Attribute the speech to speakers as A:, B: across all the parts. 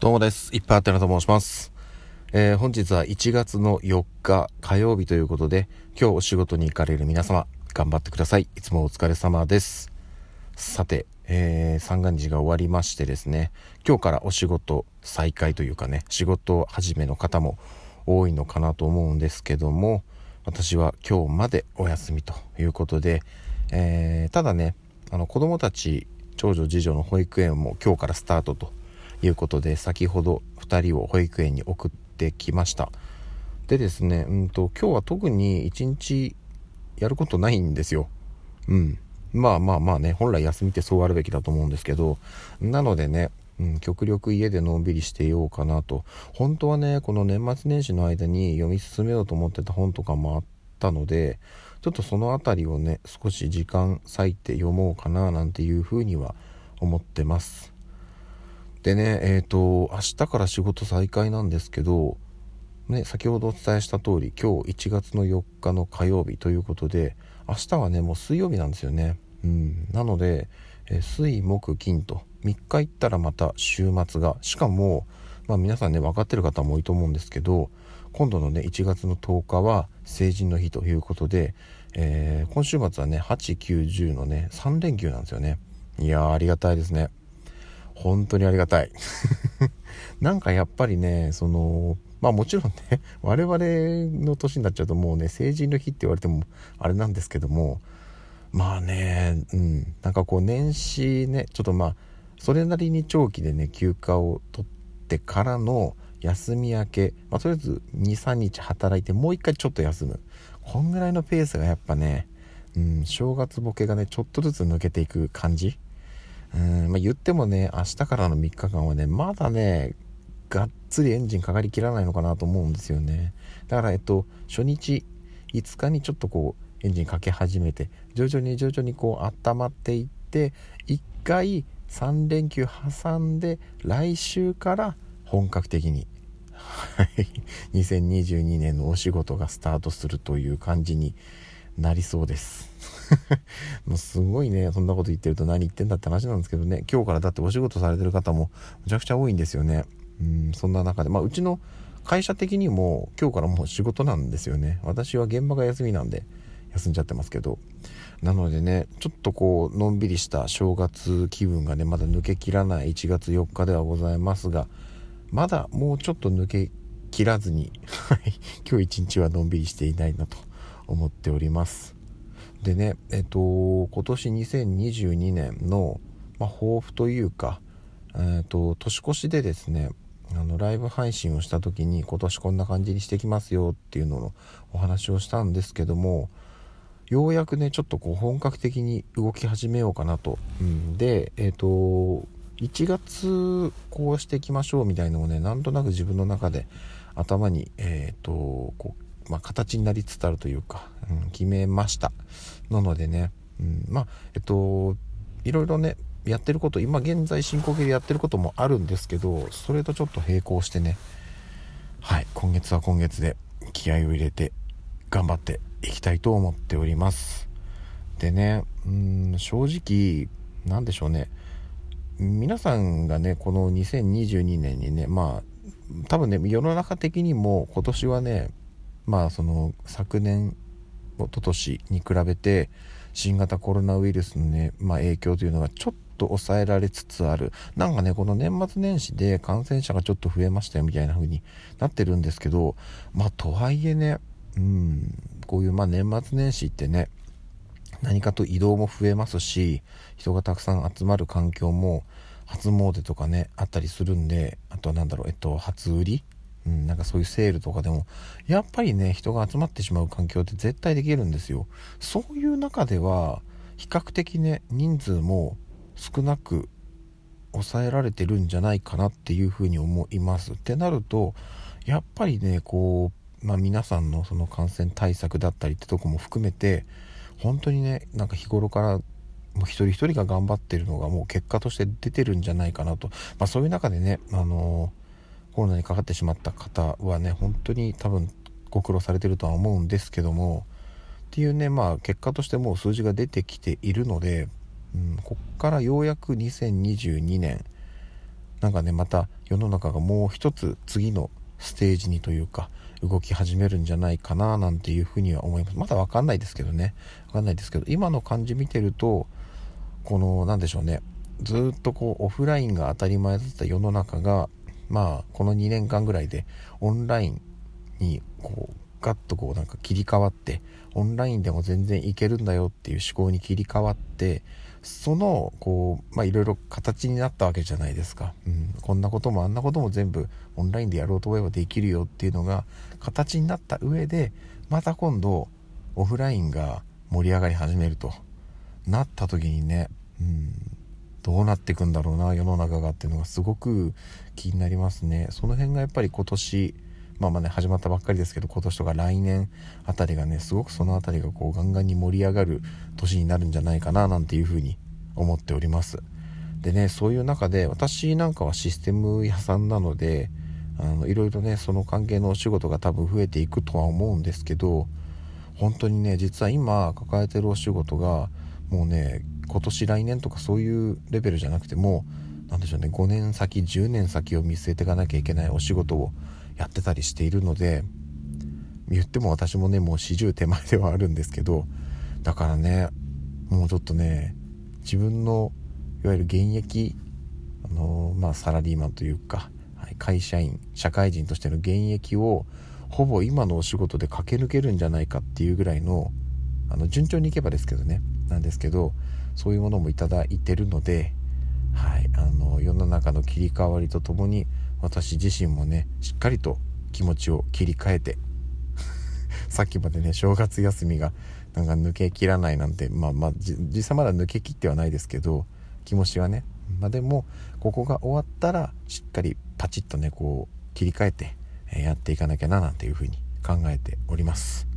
A: どうもです。いっぱいあってなと申します。えー、本日は1月の4日火曜日ということで、今日お仕事に行かれる皆様、頑張ってください。いつもお疲れ様です。さて、えー、三が日が終わりましてですね、今日からお仕事再開というかね、仕事始めの方も多いのかなと思うんですけども、私は今日までお休みということで、えー、ただね、あの子供たち、長女次女の保育園も今日からスタートということで先ほど2人を保育園に送ってきました。でですねうんと今日は特に1日やることないんですよ。うん。まあまあまあね本来休みってそうあるべきだと思うんですけど。なのでねうん、極力家でのんびりしていようかなと。本当はねこの年末年始の間に読み進めようと思ってた本とかもあったのでちょっとその辺りをね少し時間割いて読もうかななんていうふうには思ってます。でね、えっ、ー、と、明日から仕事再開なんですけど、ね、先ほどお伝えした通り、今日1月の4日の火曜日ということで、明日はね、もう水曜日なんですよね。うん。なので、え水、木、金と、3日行ったらまた週末が、しかも、まあ皆さんね、分かってる方も多いと思うんですけど、今度のね、1月の10日は成人の日ということで、えー、今週末はね、8、9、10のね、3連休なんですよね。いやー、ありがたいですね。本当にありがたい。なんかやっぱりね、その、まあもちろんね、我々の年になっちゃうともうね、成人の日って言われてもあれなんですけども、まあね、うん、なんかこう年始ね、ちょっとまあ、それなりに長期でね、休暇を取ってからの休み明け、まあとりあえず2、3日働いてもう一回ちょっと休む。こんぐらいのペースがやっぱね、うん、正月ボケがね、ちょっとずつ抜けていく感じ。まあ、言ってもね、明日からの3日間はね、まだね、がっつりエンジンかかりきらないのかなと思うんですよね。だから、えっと、初日5日にちょっとこう、エンジンかけ始めて、徐々に徐々にこう、温まっていって、1回3連休挟んで、来週から本格的に、はい、2022年のお仕事がスタートするという感じになりそうです。もうすごいね、そんなこと言ってると何言ってんだって話なんですけどね、今日からだってお仕事されてる方もむちゃくちゃ多いんですよね。うん、そんな中で、まあ、うちの会社的にも今日からもう仕事なんですよね。私は現場が休みなんで休んじゃってますけど。なのでね、ちょっとこう、のんびりした正月気分がね、まだ抜けきらない1月4日ではございますが、まだもうちょっと抜け切らずに、はい今日一日はのんびりしていないなと思っております。でね、えっと、今年2022年の、まあ、抱負というか、えっと、年越しでですね、あの、ライブ配信をした時に今年こんな感じにしてきますよっていうののお話をしたんですけども、ようやくね、ちょっとこう本格的に動き始めようかなと。うん、で、えっ、と、1月こうしていきましょうみたいのをね、なんとなく自分の中で頭に、えっ、と、こうまあ、形になりつつあるというか、うん、決めました。なのでね、うん、まあ、えっと、いろいろね、やってること、今現在進行形でやってることもあるんですけど、それとちょっと並行してね、はい、今月は今月で気合を入れて頑張っていきたいと思っております。でね、うん、正直、なんでしょうね、皆さんがね、この2022年にね、まあ、多分ね、世の中的にも今年はね、まあその昨年一昨年に比べて新型コロナウイルスのね、まあ、影響というのがちょっと抑えられつつある。なんかねこの年末年始で感染者がちょっと増えましたよみたいな風になってるんですけどまあとはいえねうんこういうまあ年末年始ってね何かと移動も増えますし人がたくさん集まる環境も初詣とかねあったりするんであとは何だろうえっと初売りうん、なんかそういうセールとかでも、やっぱりね、人が集まってしまう環境って絶対できるんですよ。そういう中では、比較的ね、人数も少なく抑えられてるんじゃないかなっていうふうに思います。ってなると、やっぱりね、こう、まあ皆さんのその感染対策だったりってとこも含めて、本当にね、なんか日頃からもう一人一人が頑張ってるのがもう結果として出てるんじゃないかなと。まあそういう中でね、あのコロナにかかってしまった方はね本当に多分ご苦労されてるとは思うんですけどもっていうねまあ結果としてもう数字が出てきているので、うん、こっからようやく2022年なんかねまた世の中がもう一つ次のステージにというか動き始めるんじゃないかななんていうふうには思います。まだ分かんないですけどね。分かんないですけど今の感じ見てるとこの何でしょうね。ずっとこうオフラインが当たり前だった世の中がまあこの2年間ぐらいでオンラインにこうガッとこうなんか切り替わってオンラインでも全然いけるんだよっていう思考に切り替わってそのこうまあいろいろ形になったわけじゃないですか、うん、こんなこともあんなことも全部オンラインでやろうと思えばできるよっていうのが形になった上でまた今度オフラインが盛り上がり始めるとなった時にね、うん、どうなっていくんだろうな世の中がっていうのがすごく気になりますね。その辺がやっぱり今年まあまあね始まったばっかりですけど今年とか来年あたりがねすごくその辺りがこうガンガンに盛り上がる年になるんじゃないかななんていうふうに思っております。でねそういう中で私なんかはシステム屋さんなのであのいろいろねその関係のお仕事が多分増えていくとは思うんですけど本当にね実は今抱えてるお仕事がもうね今年来年とかそういうレベルじゃなくても何でしょうね5年先10年先を見据えていかなきゃいけないお仕事をやってたりしているので言っても私もねもう40手前ではあるんですけどだからねもうちょっとね自分のいわゆる現役あのまあサラリーマンというか、はい、会社員社会人としての現役をほぼ今のお仕事で駆け抜けるんじゃないかっていうぐらいのあの順調にいけばですけどねなんですけどそういうものもいただいてるので、はい、あの世の中の切り替わりとともに私自身もねしっかりと気持ちを切り替えて さっきまでね正月休みがなんか抜けきらないなんてまあまあ実際まだ抜けきってはないですけど気持ちはねまあでもここが終わったらしっかりパチッとねこう切り替えてやっていかなきゃななんていうふうに考えております。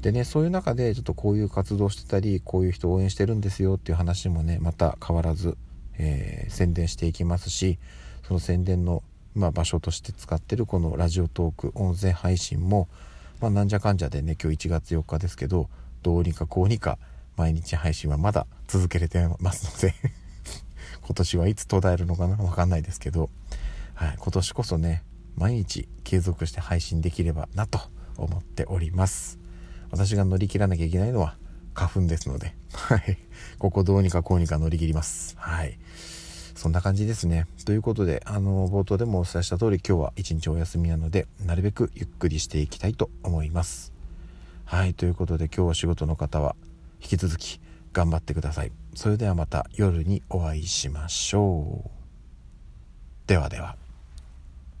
A: でねそういう中でちょっとこういう活動してたりこういう人を応援してるんですよっていう話もねまた変わらず、えー、宣伝していきますしその宣伝の、まあ、場所として使ってるこのラジオトーク音声配信も、まあ、なんじゃかんじゃでね今日1月4日ですけどどうにかこうにか毎日配信はまだ続けれてますので 今年はいつ途絶えるのかなわかんないですけど、はい、今年こそね毎日継続して配信できればなと思っております。私が乗り切らなきゃいけないのは花粉ですので、はい。ここどうにかこうにか乗り切ります。はい。そんな感じですね。ということで、あの、冒頭でもお伝えした通り、今日は一日お休みなので、なるべくゆっくりしていきたいと思います。はい。ということで、今日は仕事の方は、引き続き頑張ってください。それではまた夜にお会いしましょう。ではでは。